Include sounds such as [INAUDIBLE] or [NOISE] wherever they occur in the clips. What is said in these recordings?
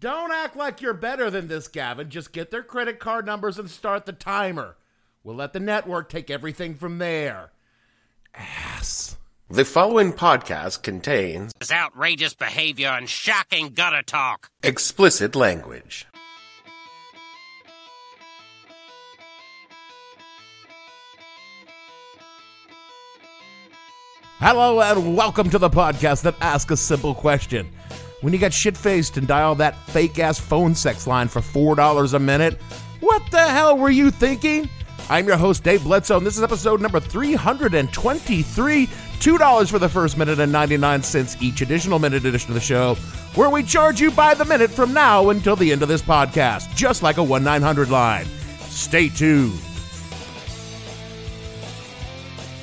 Don't act like you're better than this, Gavin. Just get their credit card numbers and start the timer. We'll let the network take everything from there. Ass. The following podcast contains It's outrageous behavior and shocking gutter talk. explicit language. Hello and welcome to the podcast that asks a simple question. When you got shit faced and dial that fake ass phone sex line for $4 a minute, what the hell were you thinking? I'm your host, Dave Bledsoe, and this is episode number 323. $2 for the first minute and 99 cents each additional minute edition of the show, where we charge you by the minute from now until the end of this podcast, just like a 1 900 line. Stay tuned.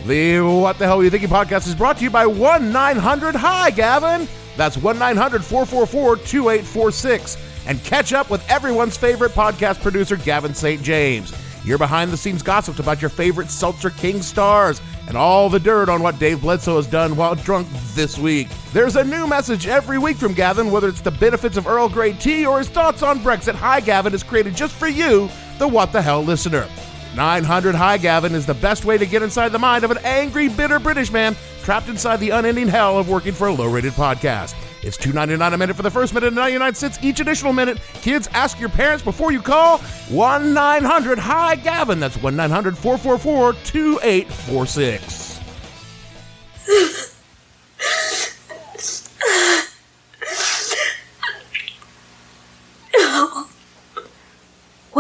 The What the Hell Are You Thinking podcast is brought to you by 1 900 Hi, Gavin. That's 1 900 444 2846. And catch up with everyone's favorite podcast producer, Gavin St. James. Your behind the scenes gossips about your favorite Seltzer King stars and all the dirt on what Dave Bledsoe has done while drunk this week. There's a new message every week from Gavin, whether it's the benefits of Earl Grey tea or his thoughts on Brexit. Hi, Gavin is created just for you, the What the Hell listener. 900 Hi Gavin is the best way to get inside the mind of an angry, bitter British man trapped inside the unending hell of working for a low rated podcast. It's $2.99 a minute for the first minute and 99 cents each additional minute. Kids, ask your parents before you call 1 900 Hi Gavin. That's 1 900 444 2846. [LAUGHS]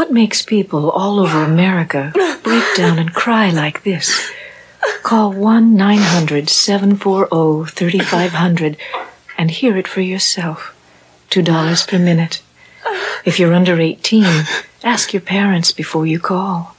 What makes people all over America break down and cry like this? Call 1 900 740 3500 and hear it for yourself. $2 per minute. If you're under 18, ask your parents before you call.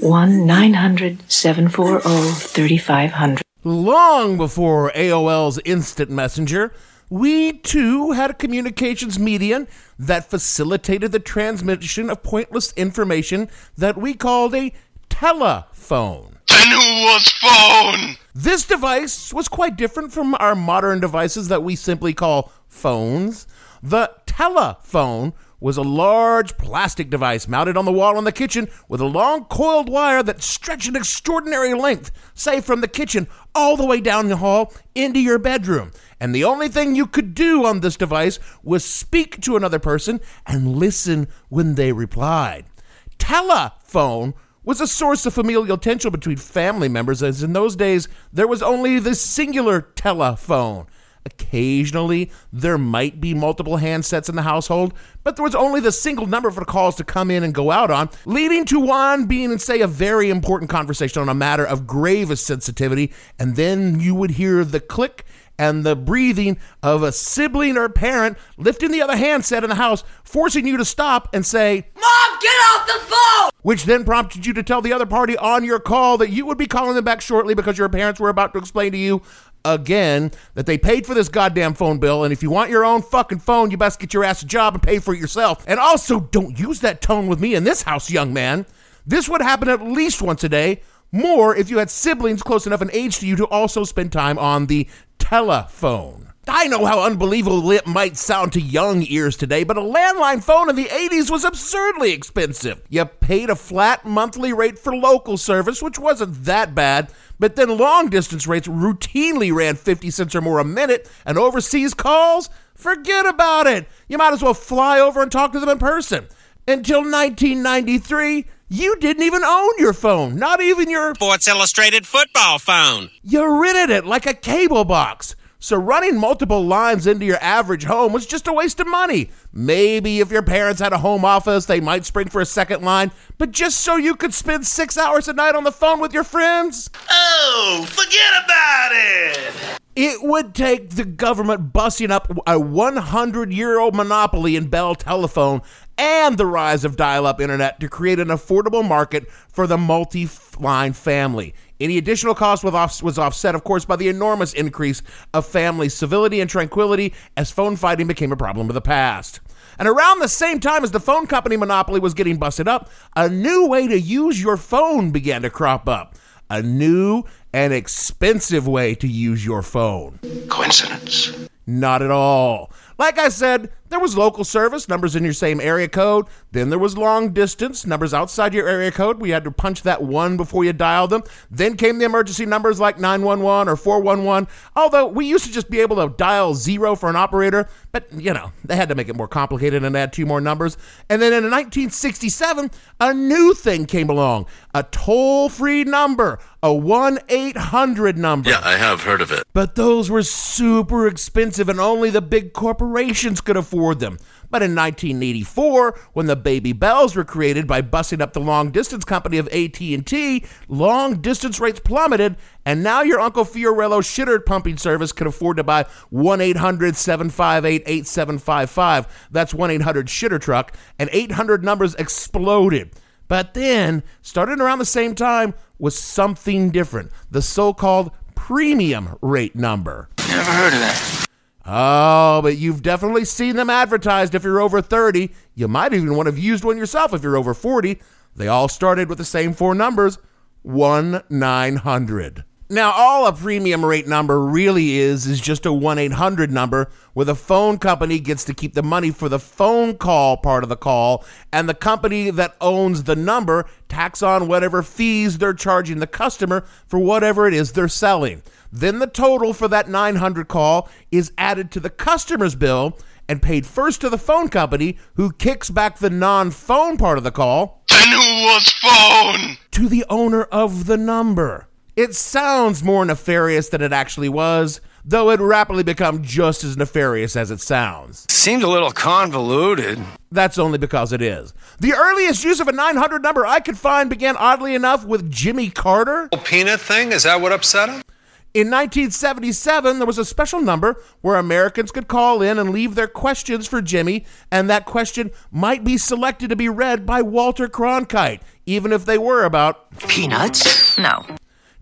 1 900 740 3500. Long before AOL's Instant Messenger, we too had a communications medium that facilitated the transmission of pointless information that we called a telephone. Then who was phone? This device was quite different from our modern devices that we simply call phones. The telephone was a large plastic device mounted on the wall in the kitchen with a long coiled wire that stretched an extraordinary length, say from the kitchen all the way down the hall into your bedroom. And the only thing you could do on this device was speak to another person and listen when they replied. Telephone was a source of familial tension between family members, as in those days there was only the singular telephone. Occasionally, there might be multiple handsets in the household, but there was only the single number for calls to come in and go out on, leading to one being, in, say, a very important conversation on a matter of gravest sensitivity, and then you would hear the click and the breathing of a sibling or parent lifting the other handset in the house, forcing you to stop and say, Mom, get off the phone! which then prompted you to tell the other party on your call that you would be calling them back shortly because your parents were about to explain to you again that they paid for this goddamn phone bill and if you want your own fucking phone you best get your ass a job and pay for it yourself. And also don't use that tone with me in this house young man. This would happen at least once a day more if you had siblings close enough in age to you to also spend time on the telephone. I know how unbelievable it might sound to young ears today, but a landline phone in the 80s was absurdly expensive. You paid a flat monthly rate for local service, which wasn't that bad, but then long distance rates routinely ran 50 cents or more a minute, and overseas calls? Forget about it. You might as well fly over and talk to them in person. Until 1993, you didn't even own your phone, not even your. Sports Illustrated football phone. You rented it like a cable box. So running multiple lines into your average home was just a waste of money. Maybe if your parents had a home office, they might spring for a second line, but just so you could spend six hours a night on the phone with your friends? Oh, forget about it! It would take the government busting up a 100 year old monopoly in Bell Telephone and the rise of dial up internet to create an affordable market for the multi line family. Any additional cost was, off, was offset, of course, by the enormous increase of family civility and tranquility as phone fighting became a problem of the past. And around the same time as the phone company monopoly was getting busted up, a new way to use your phone began to crop up. A new and expensive way to use your phone. Coincidence? Not at all. Like I said, there was local service, numbers in your same area code. Then there was long distance, numbers outside your area code. We had to punch that one before you dialed them. Then came the emergency numbers like 911 or 411. Although we used to just be able to dial zero for an operator, but you know, they had to make it more complicated and add two more numbers. And then in 1967, a new thing came along a toll free number, a 1 800 number. Yeah, I have heard of it. But those were super expensive and only the big corporations could afford them. But in 1984, when the Baby Bells were created by busting up the long distance company of AT&T, long distance rates plummeted, and now your Uncle Fiorello shitter pumping service can afford to buy 1-800-758-8755. That's 1-800 shitter truck, and 800 numbers exploded. But then, starting around the same time, was something different. The so-called premium rate number. Never heard of that. Oh, but you've definitely seen them advertised if you're over 30. You might even want to have used one yourself if you're over 40. They all started with the same four numbers 1 900. Now, all a premium rate number really is is just a 1 800 number where the phone company gets to keep the money for the phone call part of the call, and the company that owns the number tax on whatever fees they're charging the customer for whatever it is they're selling. Then the total for that 900 call is added to the customer's bill and paid first to the phone company, who kicks back the non phone part of the call Then who was phone? to the owner of the number. It sounds more nefarious than it actually was, though it rapidly become just as nefarious as it sounds. Seemed a little convoluted. That's only because it is. The earliest use of a 900 number I could find began oddly enough with Jimmy Carter. Peanut thing? Is that what upset him? In 1977, there was a special number where Americans could call in and leave their questions for Jimmy, and that question might be selected to be read by Walter Cronkite, even if they were about Peanuts? No.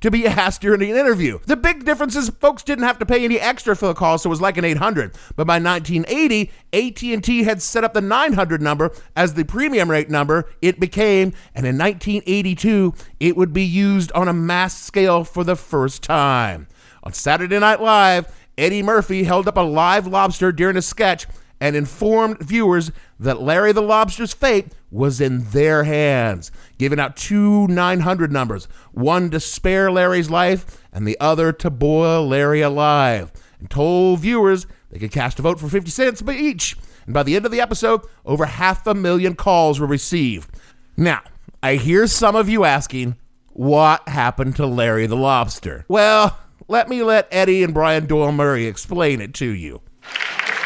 To be [LAUGHS] asked during an interview. The big difference is folks didn't have to pay any extra for the call, so it was like an 800. But by 1980, AT&T had set up the 900 number as the premium rate number it became, and in 1982, it would be used on a mass scale for the first time. On Saturday Night Live, Eddie Murphy held up a live lobster during a sketch and informed viewers that Larry the Lobster's fate was in their hands, giving out two 900 numbers, one to spare Larry's life and the other to boil Larry alive, and told viewers they could cast a vote for 50 cents by each. And by the end of the episode, over half a million calls were received. Now, I hear some of you asking, what happened to Larry the Lobster? Well, let me let Eddie and Brian Doyle Murray explain it to you.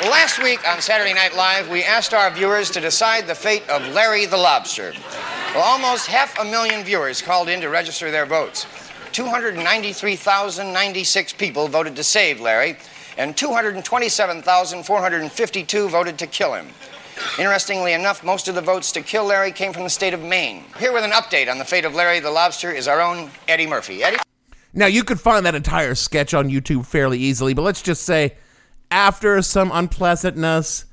Last week on Saturday Night Live, we asked our viewers to decide the fate of Larry the Lobster. Well, almost half a million viewers called in to register their votes. 293,096 people voted to save Larry, and 227,452 voted to kill him. Interestingly enough, most of the votes to kill Larry came from the state of Maine. Here with an update on the fate of Larry the Lobster is our own Eddie Murphy. Eddie? Now, you could find that entire sketch on YouTube fairly easily, but let's just say, after some unpleasantness,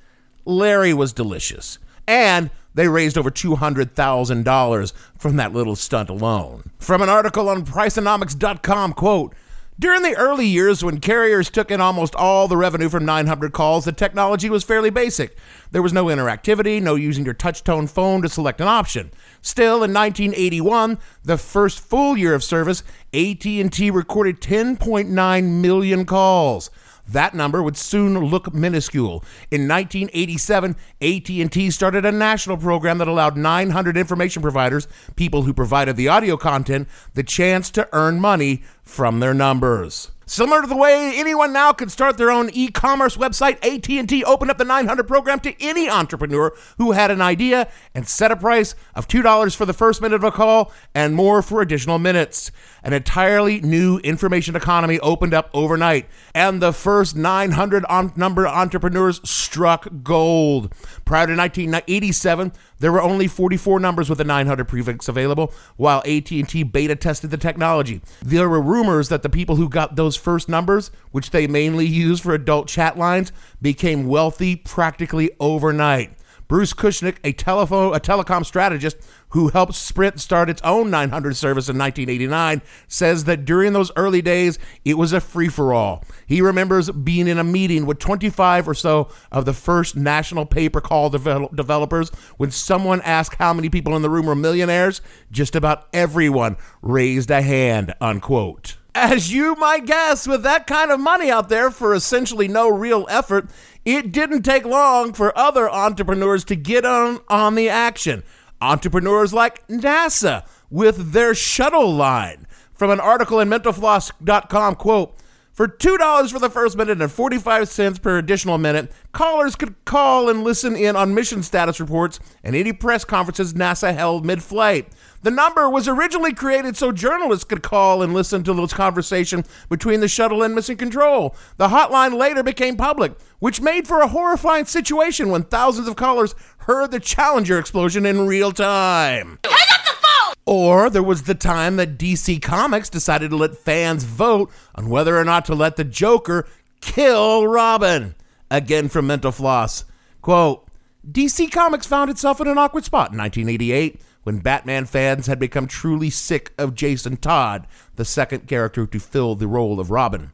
Larry was delicious. And they raised over $200,000 from that little stunt alone. From an article on Priceonomics.com, quote, during the early years when carriers took in almost all the revenue from 900 calls, the technology was fairly basic. There was no interactivity, no using your touch-tone phone to select an option. Still, in 1981, the first full year of service, AT&T recorded 10.9 million calls. That number would soon look minuscule. In 1987, AT&T started a national program that allowed 900 information providers, people who provided the audio content, the chance to earn money from their numbers. Similar to the way anyone now can start their own e-commerce website, AT&T opened up the 900 program to any entrepreneur who had an idea and set a price of $2 for the first minute of a call and more for additional minutes. An entirely new information economy opened up overnight, and the first 900 on- number entrepreneurs struck gold. Prior to 1987, there were only 44 numbers with a 900 prefix available, while AT&T beta tested the technology. There were rumors that the people who got those first numbers, which they mainly used for adult chat lines, became wealthy practically overnight. Bruce Kushnick, a telephone a telecom strategist who helped Sprint start its own 900 service in 1989, says that during those early days it was a free for all. He remembers being in a meeting with 25 or so of the first national pay-per-call devel- developers when someone asked how many people in the room were millionaires, just about everyone raised a hand, unquote. As you might guess, with that kind of money out there for essentially no real effort, it didn't take long for other entrepreneurs to get on, on the action. Entrepreneurs like NASA with their shuttle line. From an article in mentalfloss.com, quote, for $2 for the first minute and 45 cents per additional minute, callers could call and listen in on mission status reports and any press conferences NASA held mid flight. The number was originally created so journalists could call and listen to those conversations between the shuttle and mission control. The hotline later became public, which made for a horrifying situation when thousands of callers heard the Challenger explosion in real time. Hang up the phone! Or there was the time that DC Comics decided to let fans vote on whether or not to let the Joker kill Robin. Again from Mental Floss. Quote DC Comics found itself in an awkward spot in 1988 when Batman fans had become truly sick of Jason Todd, the second character to fill the role of Robin.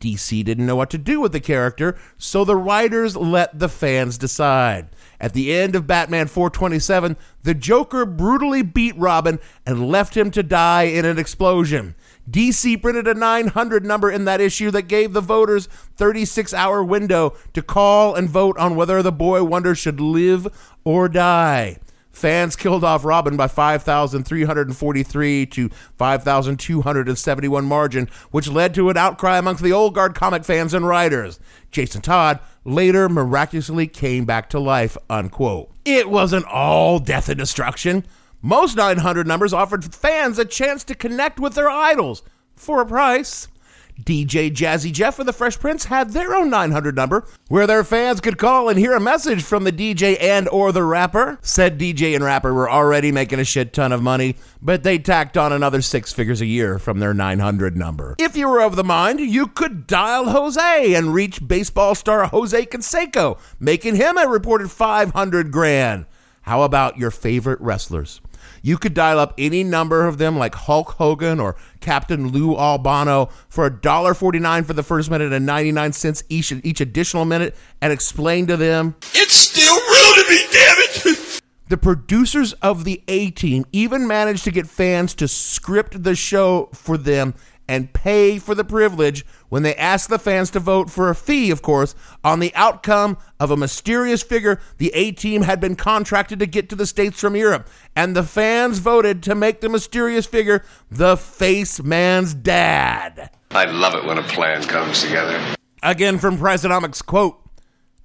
DC didn't know what to do with the character, so the writers let the fans decide. At the end of Batman 427, the Joker brutally beat Robin and left him to die in an explosion. DC printed a 900 number in that issue that gave the voters 36 hour window to call and vote on whether the boy wonder should live or die. Fans killed off Robin by 5,343 to 5,271 margin, which led to an outcry amongst the old guard comic fans and writers. Jason Todd later miraculously came back to life, unquote. It wasn't all death and destruction. Most 900 numbers offered fans a chance to connect with their idols for a price. DJ Jazzy Jeff and the Fresh Prince had their own 900 number where their fans could call and hear a message from the DJ and or the rapper. Said DJ and rapper were already making a shit ton of money, but they tacked on another 6 figures a year from their 900 number. If you were of the mind, you could dial Jose and reach baseball star Jose Canseco, making him a reported 500 grand. How about your favorite wrestlers? You could dial up any number of them like Hulk Hogan or Captain Lou Albano for $1.49 for the first minute and 99 cents each, each additional minute and explain to them It's still real to me, damn it! [LAUGHS] the producers of the A Team even managed to get fans to script the show for them and pay for the privilege when they asked the fans to vote for a fee, of course, on the outcome of a mysterious figure the A Team had been contracted to get to the States from Europe. And the fans voted to make the mysterious figure the Face Man's dad. I love it when a plan comes together. Again from Priceonomics quote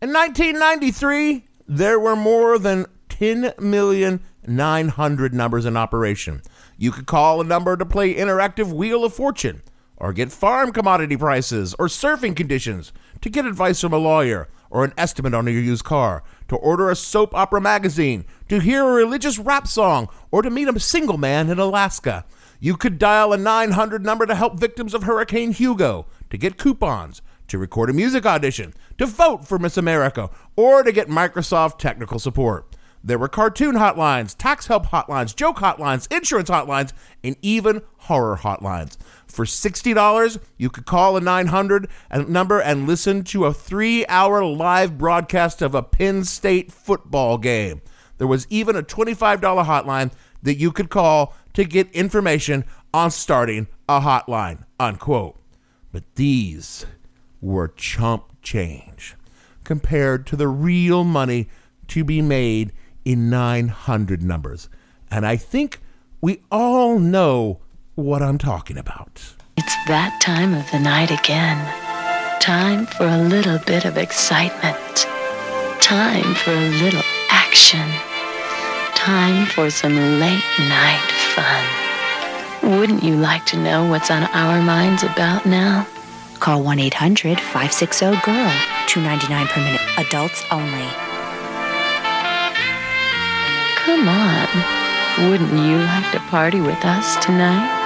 In 1993, there were more than 10 million 900 numbers in operation. You could call a number to play interactive Wheel of Fortune, or get farm commodity prices or surfing conditions, to get advice from a lawyer, or an estimate on your used car, to order a soap opera magazine, to hear a religious rap song, or to meet a single man in Alaska. You could dial a 900 number to help victims of Hurricane Hugo, to get coupons, to record a music audition, to vote for Miss America, or to get Microsoft technical support. There were cartoon hotlines, tax help hotlines, joke hotlines, insurance hotlines, and even horror hotlines. For $60, you could call a 900 number and listen to a three hour live broadcast of a Penn State football game. There was even a $25 hotline that you could call to get information on starting a hotline, unquote. But these were chump change compared to the real money to be made in 900 numbers. And I think we all know what I'm talking about. It's that time of the night again. Time for a little bit of excitement. Time for a little action. Time for some late night fun. Wouldn't you like to know what's on our minds about now? Call 1 800 560 GIRL. $2.99 per minute. Adults only. Come on. Wouldn't you like to party with us tonight?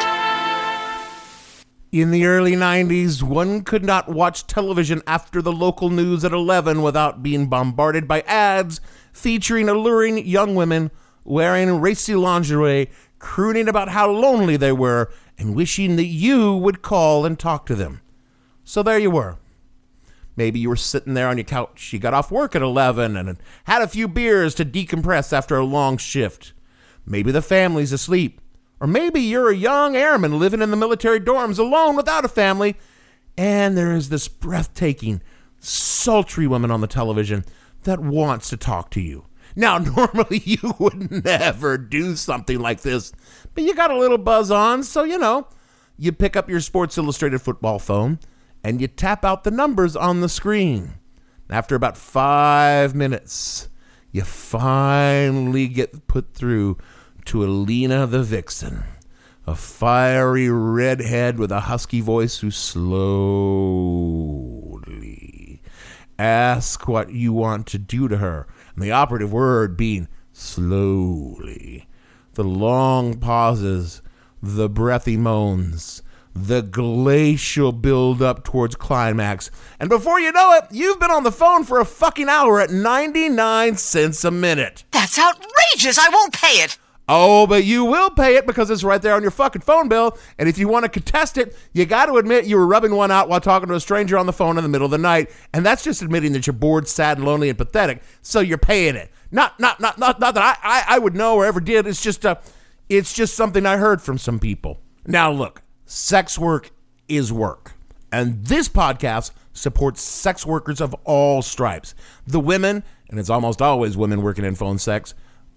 In the early 90s, one could not watch television after the local news at 11 without being bombarded by ads featuring alluring young women wearing racy lingerie, crooning about how lonely they were and wishing that you would call and talk to them. So there you were. Maybe you were sitting there on your couch. You got off work at 11 and had a few beers to decompress after a long shift. Maybe the family's asleep. Or maybe you're a young airman living in the military dorms alone without a family, and there is this breathtaking, sultry woman on the television that wants to talk to you. Now, [LAUGHS] normally you would never do something like this, but you got a little buzz on, so you know, you pick up your Sports Illustrated football phone and you tap out the numbers on the screen. After about five minutes, you finally get put through to Alina the Vixen, a fiery redhead with a husky voice who slowly asks what you want to do to her, and the operative word being slowly. The long pauses, the breathy moans, the glacial build up towards climax. And before you know it, you've been on the phone for a fucking hour at 99 cents a minute. That's outrageous. I won't pay it. Oh, but you will pay it because it's right there on your fucking phone bill. And if you want to contest it, you got to admit you were rubbing one out while talking to a stranger on the phone in the middle of the night. And that's just admitting that you're bored, sad, lonely, and pathetic. So you're paying it. Not, not, not, not, not that I, I, I would know or ever did. It's just a, it's just something I heard from some people. Now look, sex work is work. And this podcast supports sex workers of all stripes. The women, and it's almost always women working in phone sex,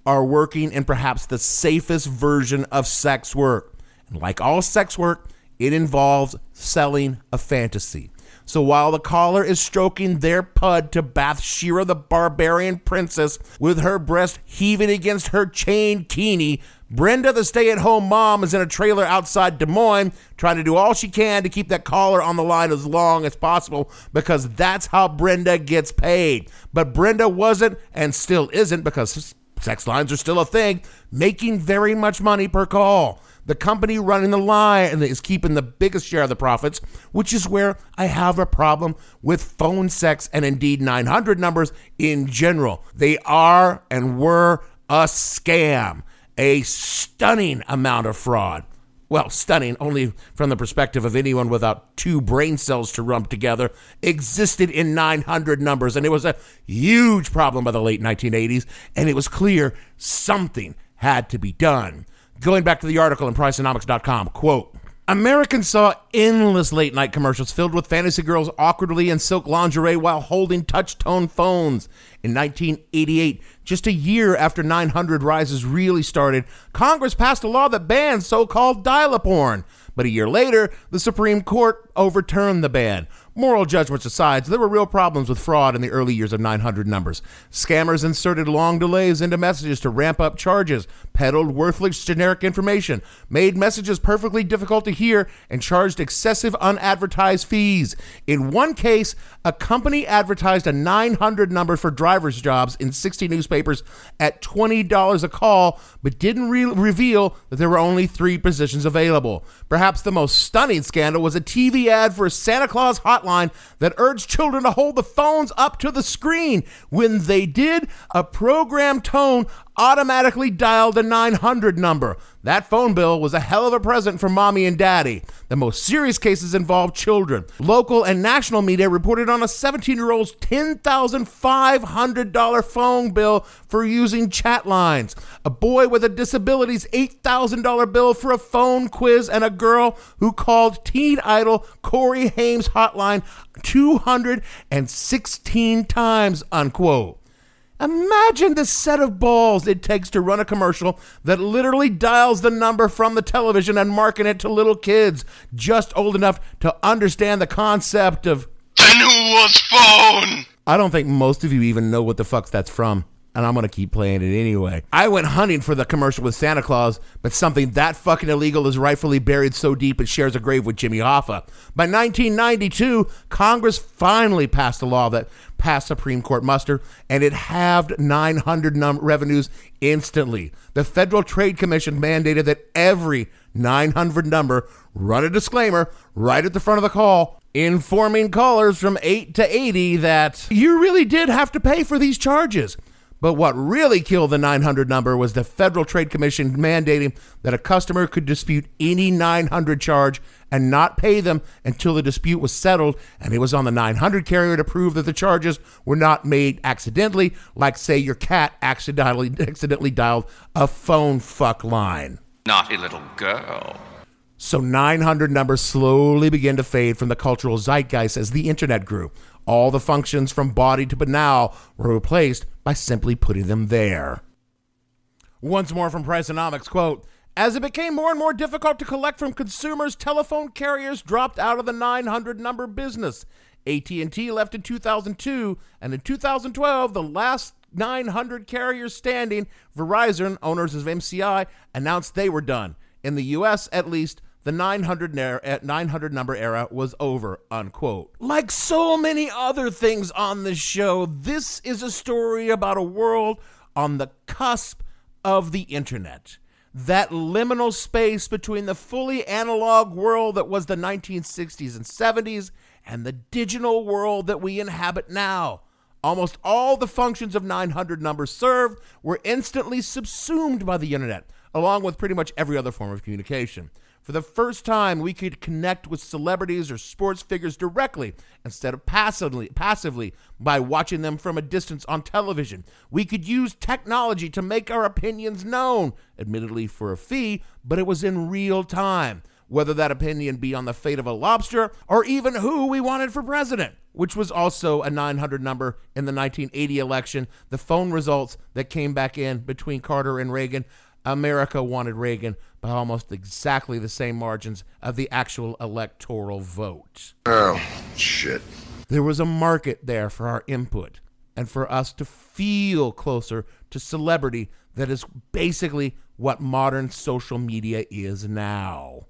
are working in perhaps the safest version of sex work. And like all sex work, it involves selling a fantasy. So while the caller is stroking their pud to Bathsheba the barbarian princess with her breast heaving against her chain kini, Brenda, the stay at home mom, is in a trailer outside Des Moines trying to do all she can to keep that caller on the line as long as possible because that's how Brenda gets paid. But Brenda wasn't and still isn't because sex lines are still a thing, making very much money per call. The company running the line is keeping the biggest share of the profits, which is where I have a problem with phone sex and indeed 900 numbers in general. They are and were a scam, a stunning amount of fraud. Well, stunning only from the perspective of anyone without two brain cells to rump together, existed in 900 numbers. And it was a huge problem by the late 1980s. And it was clear something had to be done. Going back to the article in Priceonomics.com, quote, Americans saw endless late night commercials filled with fantasy girls awkwardly in silk lingerie while holding touch tone phones. In 1988, just a year after 900 rises really started, Congress passed a law that banned so called dial porn. But a year later, the Supreme Court overturned the ban. Moral judgments aside, there were real problems with fraud in the early years of 900 numbers. Scammers inserted long delays into messages to ramp up charges, peddled worthless generic information, made messages perfectly difficult to hear, and charged excessive unadvertised fees. In one case, a company advertised a 900 number for driver's jobs in 60 newspapers at $20 a call, but didn't re- reveal that there were only three positions available. Perhaps the most stunning scandal was a TV ad for a Santa Claus hotline that urged children to hold the phones up to the screen. When they did, a program tone automatically dialed a 900 number. That phone bill was a hell of a present for mommy and daddy. The most serious cases involved children. Local and national media reported on a 17 year old's $10,500 phone bill for using chat lines. A boy with a disability's $8,000 bill for a phone quiz, and a girl who called teen idol Corey Haim's hotline 216 times, unquote. Imagine the set of balls it takes to run a commercial that literally dials the number from the television and market it to little kids just old enough to understand the concept of. Then who was phone? I don't think most of you even know what the fuck that's from. And I'm gonna keep playing it anyway. I went hunting for the commercial with Santa Claus, but something that fucking illegal is rightfully buried so deep it shares a grave with Jimmy Hoffa. By 1992, Congress finally passed a law that passed Supreme Court muster, and it halved 900 num- revenues instantly. The Federal Trade Commission mandated that every 900 number run a disclaimer right at the front of the call, informing callers from 8 to 80 that you really did have to pay for these charges. But what really killed the 900 number was the Federal Trade Commission mandating that a customer could dispute any 900 charge and not pay them until the dispute was settled, and it was on the 900 carrier to prove that the charges were not made accidentally, like say your cat accidentally accidentally dialed a phone fuck line. Naughty little girl. So 900 numbers slowly began to fade from the cultural zeitgeist as the internet grew. All the functions from body to banal were replaced by simply putting them there. Once more from Priceonomics, quote, as it became more and more difficult to collect from consumers, telephone carriers dropped out of the 900 number business. AT&T left in 2002, and in 2012, the last 900 carriers standing, Verizon, owners of MCI, announced they were done. In the US, at least, the 900, ner- eh, 900 number era was over, unquote. Like so many other things on this show, this is a story about a world on the cusp of the internet. That liminal space between the fully analog world that was the 1960s and 70s and the digital world that we inhabit now. Almost all the functions of 900 numbers served were instantly subsumed by the internet, along with pretty much every other form of communication. For the first time, we could connect with celebrities or sports figures directly instead of passively, passively by watching them from a distance on television. We could use technology to make our opinions known, admittedly for a fee, but it was in real time. Whether that opinion be on the fate of a lobster or even who we wanted for president, which was also a 900 number in the 1980 election, the phone results that came back in between Carter and Reagan. America wanted Reagan by almost exactly the same margins of the actual electoral vote. Oh, shit. There was a market there for our input and for us to feel closer to celebrity that is basically what modern social media is now.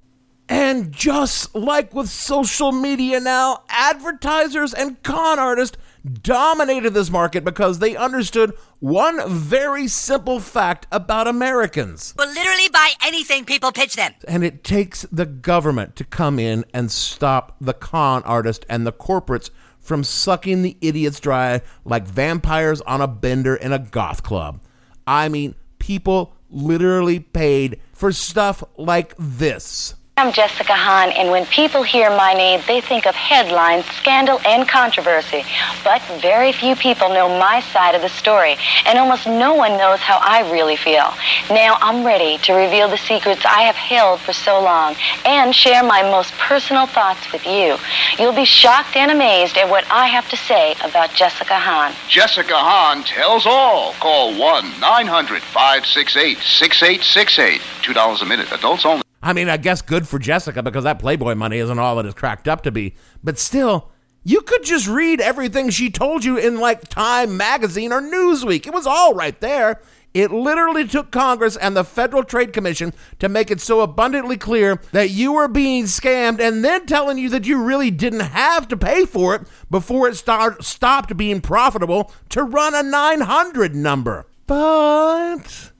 And just like with social media now, advertisers and con artists dominated this market because they understood one very simple fact about Americans. Will literally buy anything people pitch them. And it takes the government to come in and stop the con artist and the corporates from sucking the idiots dry like vampires on a bender in a goth club. I mean, people literally paid for stuff like this. I'm Jessica Hahn, and when people hear my name, they think of headlines, scandal, and controversy. But very few people know my side of the story, and almost no one knows how I really feel. Now I'm ready to reveal the secrets I have held for so long and share my most personal thoughts with you. You'll be shocked and amazed at what I have to say about Jessica Hahn. Jessica Hahn tells all. Call 1 900 568 6868. $2 a minute. Adults only. I mean, I guess good for Jessica because that Playboy money isn't all it is cracked up to be. But still, you could just read everything she told you in like Time Magazine or Newsweek. It was all right there. It literally took Congress and the Federal Trade Commission to make it so abundantly clear that you were being scammed and then telling you that you really didn't have to pay for it before it start, stopped being profitable to run a 900 number. But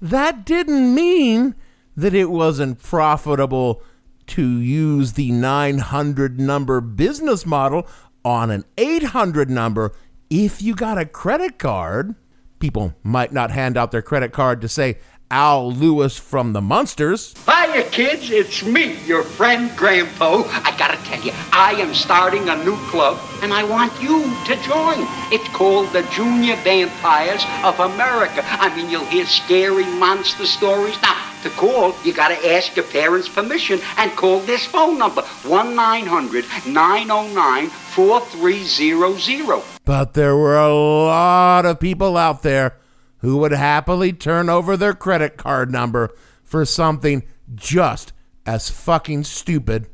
that didn't mean that it wasn't profitable to use the 900 number business model on an 800 number if you got a credit card. People might not hand out their credit card to say Al Lewis from the Munsters. Hiya, kids. It's me, your friend Grandpa. I gotta tell you, I am starting a new club, and I want you to join. It's called the Junior Vampires of America. I mean, you'll hear scary monster stories. Now, To call, you gotta ask your parents' permission and call this phone number 1 900 909 4300. But there were a lot of people out there who would happily turn over their credit card number for something just as fucking stupid.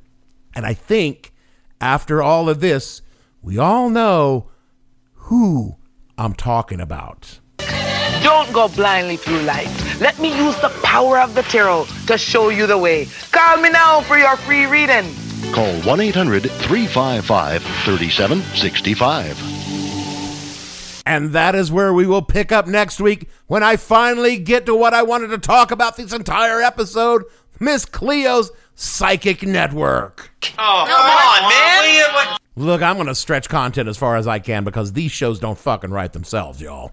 And I think after all of this, we all know who I'm talking about. Don't go blindly through life. Let me use the power of the tarot to show you the way. Call me now for your free reading. Call 1 800 355 3765. And that is where we will pick up next week when I finally get to what I wanted to talk about this entire episode Miss Cleo's Psychic Network. Oh, come on, man. Look, I'm going to stretch content as far as I can because these shows don't fucking write themselves, y'all.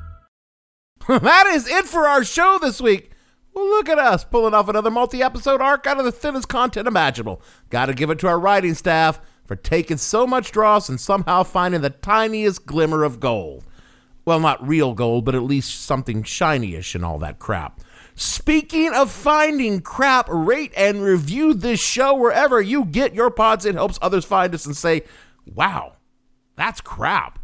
[LAUGHS] that is it for our show this week. Well, look at us pulling off another multi episode arc out of the thinnest content imaginable. Gotta give it to our writing staff for taking so much dross and somehow finding the tiniest glimmer of gold. Well, not real gold, but at least something shinyish and all that crap. Speaking of finding crap, rate and review this show wherever you get your pods. It helps others find us and say, wow, that's crap.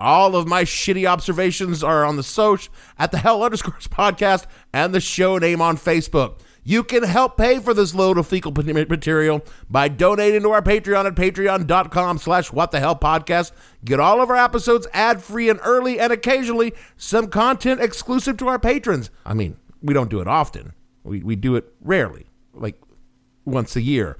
All of my shitty observations are on the social at the hell underscores podcast and the show name on Facebook. You can help pay for this load of fecal material by donating to our Patreon at patreon.com slash what the hell podcast. Get all of our episodes ad free and early and occasionally some content exclusive to our patrons. I mean, we don't do it often. We, we do it rarely, like once a year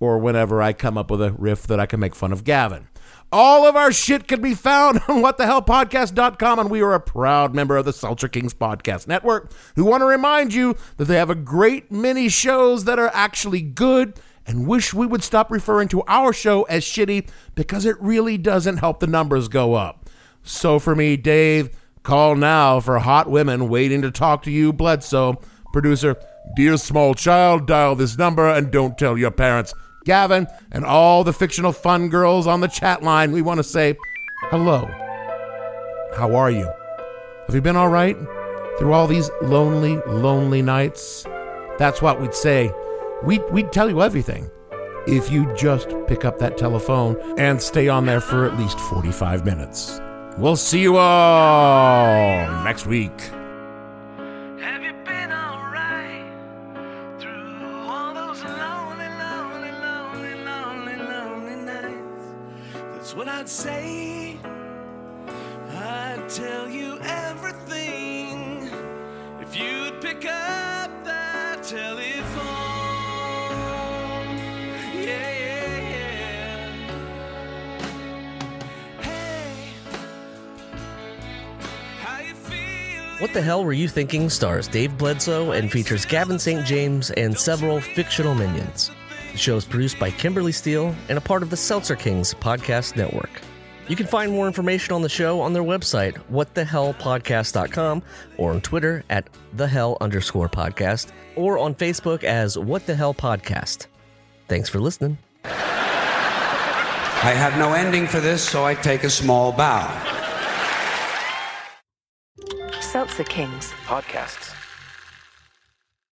or whenever I come up with a riff that I can make fun of Gavin. All of our shit can be found [LAUGHS] on whatthehellpodcast.com, and we are a proud member of the Seltzer Kings Podcast Network, who want to remind you that they have a great many shows that are actually good and wish we would stop referring to our show as shitty because it really doesn't help the numbers go up. So for me, Dave, call now for hot women waiting to talk to you, Bledsoe. Producer, dear small child, dial this number and don't tell your parents. Gavin, and all the fictional fun girls on the chat line, we want to say hello. How are you? Have you been all right through all these lonely, lonely nights? That's what we'd say. We'd, we'd tell you everything if you just pick up that telephone and stay on there for at least 45 minutes. We'll see you all next week. What I'd say. I'd tell you everything if you'd pick up that telephone. Yeah, yeah, yeah. Hey? What the Hell Were You Thinking stars Dave Bledsoe and features Gavin St. James and several fictional minions. The show is produced by Kimberly Steele and a part of the Seltzer Kings podcast network. You can find more information on the show on their website, whatthehellpodcast.com, or on Twitter at thehell underscore podcast, or on Facebook as What the Hell Podcast. Thanks for listening. I have no ending for this, so I take a small bow. Seltzer Kings. Podcasts.